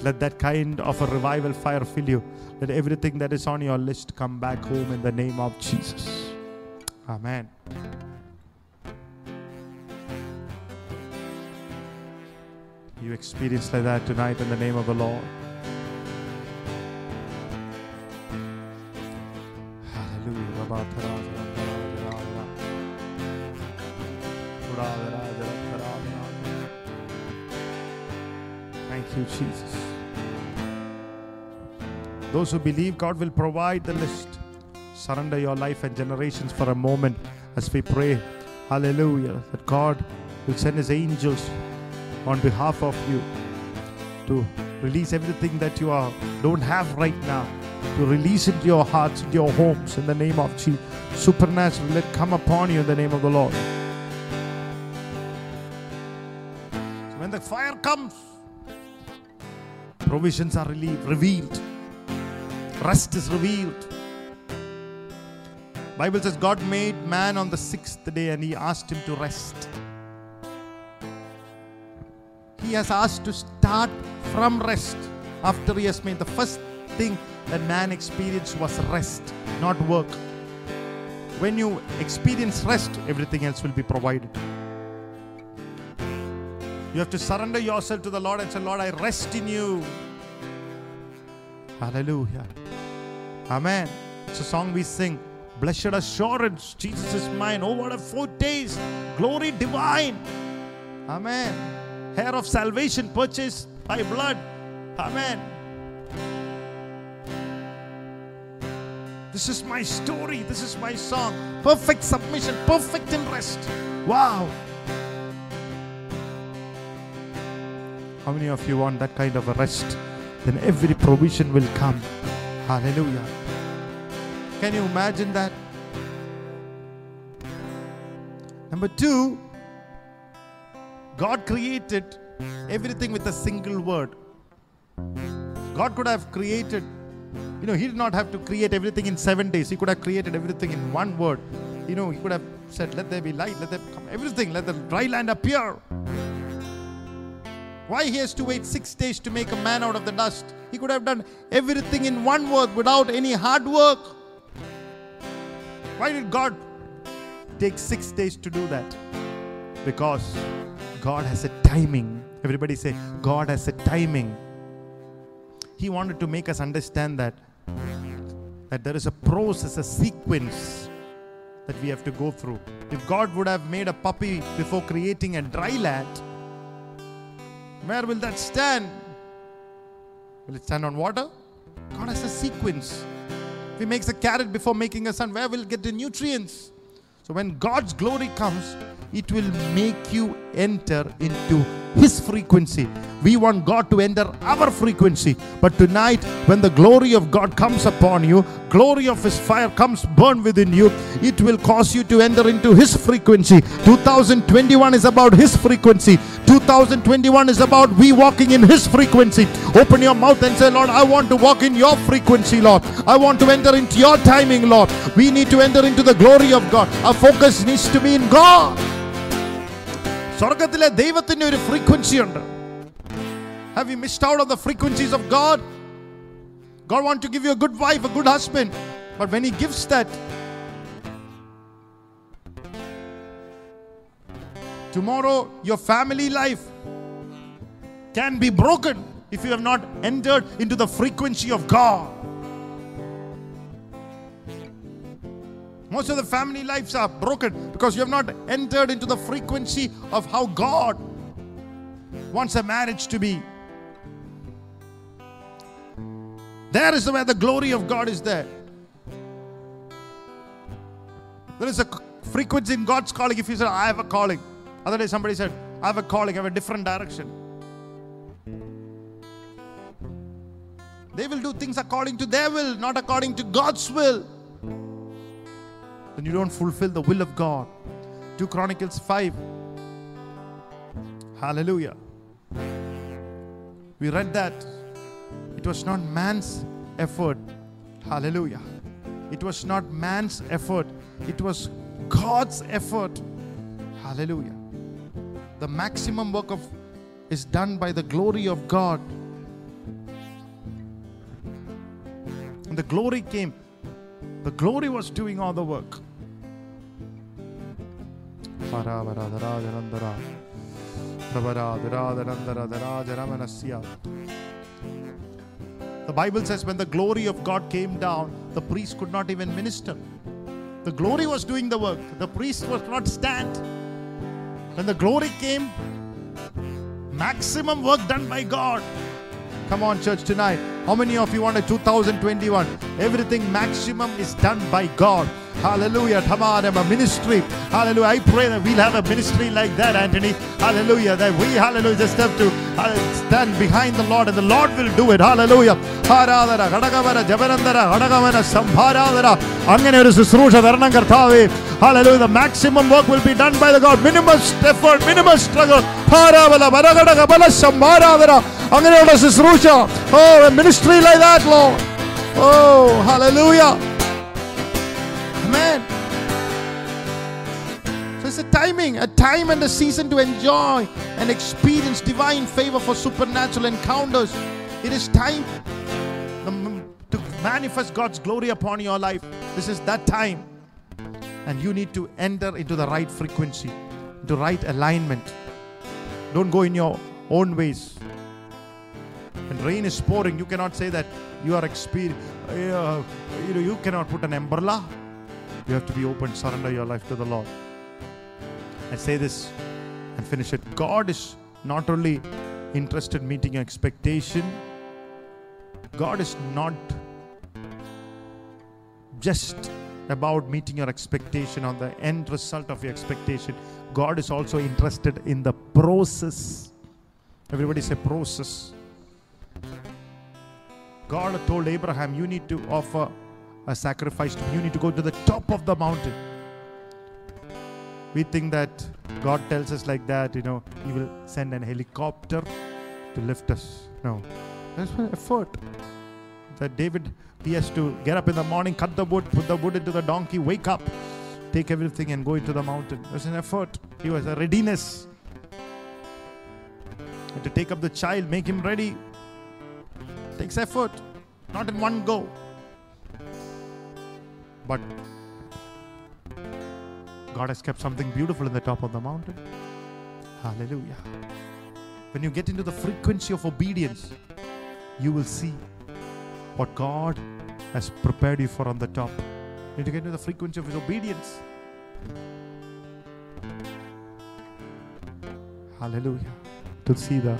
Let that kind of a revival fire fill you. Let everything that is on your list come back home in the name of Jesus. Amen. You experience like that tonight in the name of the Lord. Thank you, Jesus. Those who believe God will provide the list, surrender your life and generations for a moment as we pray. Hallelujah. That God will send His angels on behalf of you to release everything that you are don't have right now to release into your hearts into your homes in the name of jesus supernatural let come upon you in the name of the lord when the fire comes provisions are relieved, revealed rest is revealed. Bible says god made man on the sixth day and he asked him to rest. He has asked to start from rest. After he has made the first thing that man experienced was rest not work. When you experience rest everything else will be provided. You have to surrender yourself to the lord and say lord i rest in you. Hallelujah amen it's a song we sing blessed assurance jesus is mine oh what a foretaste glory divine amen hair of salvation purchased by blood. Amen. This is my story. This is my song. Perfect submission, perfect in rest. Wow. How many of you want that kind of a rest? Then every provision will come. Hallelujah. Can you imagine that? Number two, God created everything with a single word. God could have created, you know, He did not have to create everything in seven days. He could have created everything in one word. You know, He could have said, Let there be light, let there come everything, let the dry land appear. Why He has to wait six days to make a man out of the dust? He could have done everything in one word without any hard work. Why did God take six days to do that? Because God has a timing. Everybody say, God has a timing. He wanted to make us understand that that there is a process, a sequence that we have to go through. If God would have made a puppy before creating a dry land, where will that stand? Will it stand on water? God has a sequence. If He makes a carrot before making a sun, where will it get the nutrients? So when God's glory comes, it will make you enter into His frequency. We want God to enter our frequency. But tonight, when the glory of God comes upon you, glory of His fire comes burn within you, it will cause you to enter into His frequency. 2021 is about His frequency. 2021 is about we walking in His frequency. Open your mouth and say, Lord, I want to walk in your frequency, Lord. I want to enter into your timing, Lord. We need to enter into the glory of God. Our focus needs to be in God. സ്വർഗത്തിലെ ദൈവത്തിന്റെ ഒരു frequency ഉണ്ട് have you missed out of the frequencies of God God want to give you a good wife a good husband but when he gives that tomorrow your family life can be broken if you have not entered into the frequency of God. Most of the family lives are broken because you have not entered into the frequency of how God wants a marriage to be. There is where the glory of God is there. There is a frequency in God's calling. If you say, I have a calling. Other day somebody said, I have a calling, I have a different direction. They will do things according to their will, not according to God's will. Then you don't fulfill the will of God. 2 Chronicles 5. Hallelujah. We read that it was not man's effort. Hallelujah. It was not man's effort, it was God's effort. Hallelujah. The maximum work of is done by the glory of God. And the glory came, the glory was doing all the work. The Bible says when the glory of God came down, the priest could not even minister. The glory was doing the work, the priest was not stand. When the glory came, maximum work done by God. Come on, church, tonight. How many of you want a 2021? Everything maximum is done by God. Hallelujah. Come on, I'm a ministry. Hallelujah. I pray that we'll have a ministry like that, Anthony. Hallelujah. That we, hallelujah, just have to uh, stand behind the Lord and the Lord will do it. Hallelujah. ആരാധന ഘടകവര ജപനന്തര ഘടകവന സംഭാരാധന അങ്ങനെ ഒരു ശുശ്രൂഷ തരണം കർത്താവേ Hallelujah. The maximum work will be done by the God. Minimum effort, minimum struggle. ഭാരാവല വരഘടക ബല സംഭാരാധന അങ്ങനെയുള്ള ശുശ്രൂഷ Oh, a ministry like that, Lord. Oh, hallelujah. Amen. So it's a timing, a time and a season to enjoy and experience divine favor for supernatural encounters. It is time um, to manifest God's glory upon your life. This is that time. And you need to enter into the right frequency, into right alignment. Don't go in your own ways. Rain is pouring, you cannot say that you are experiencing, uh, you know, you cannot put an umbrella. You have to be open, surrender your life to the Lord. I say this and finish it. God is not only interested in meeting your expectation, God is not just about meeting your expectation on the end result of your expectation. God is also interested in the process. Everybody say process. God told Abraham, You need to offer a sacrifice to me. You need to go to the top of the mountain. We think that God tells us like that, you know, He will send an helicopter to lift us. No, that's an effort. That David, he has to get up in the morning, cut the wood, put the wood into the donkey, wake up, take everything and go into the mountain. It was an effort. He was a readiness. And to take up the child, make him ready, takes effort, not in one go. But God has kept something beautiful in the top of the mountain. Hallelujah. When you get into the frequency of obedience, you will see what God has prepared you for on the top. You need to get into the frequency of His obedience. Hallelujah. To see the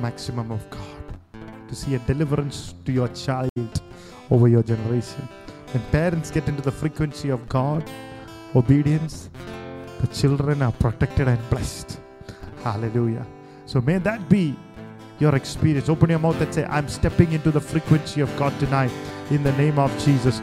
maximum of God, to see a deliverance to your child over your generation. When parents get into the frequency of God, obedience, the children are protected and blessed. Hallelujah. So may that be your experience. Open your mouth and say, I'm stepping into the frequency of God tonight in the name of Jesus.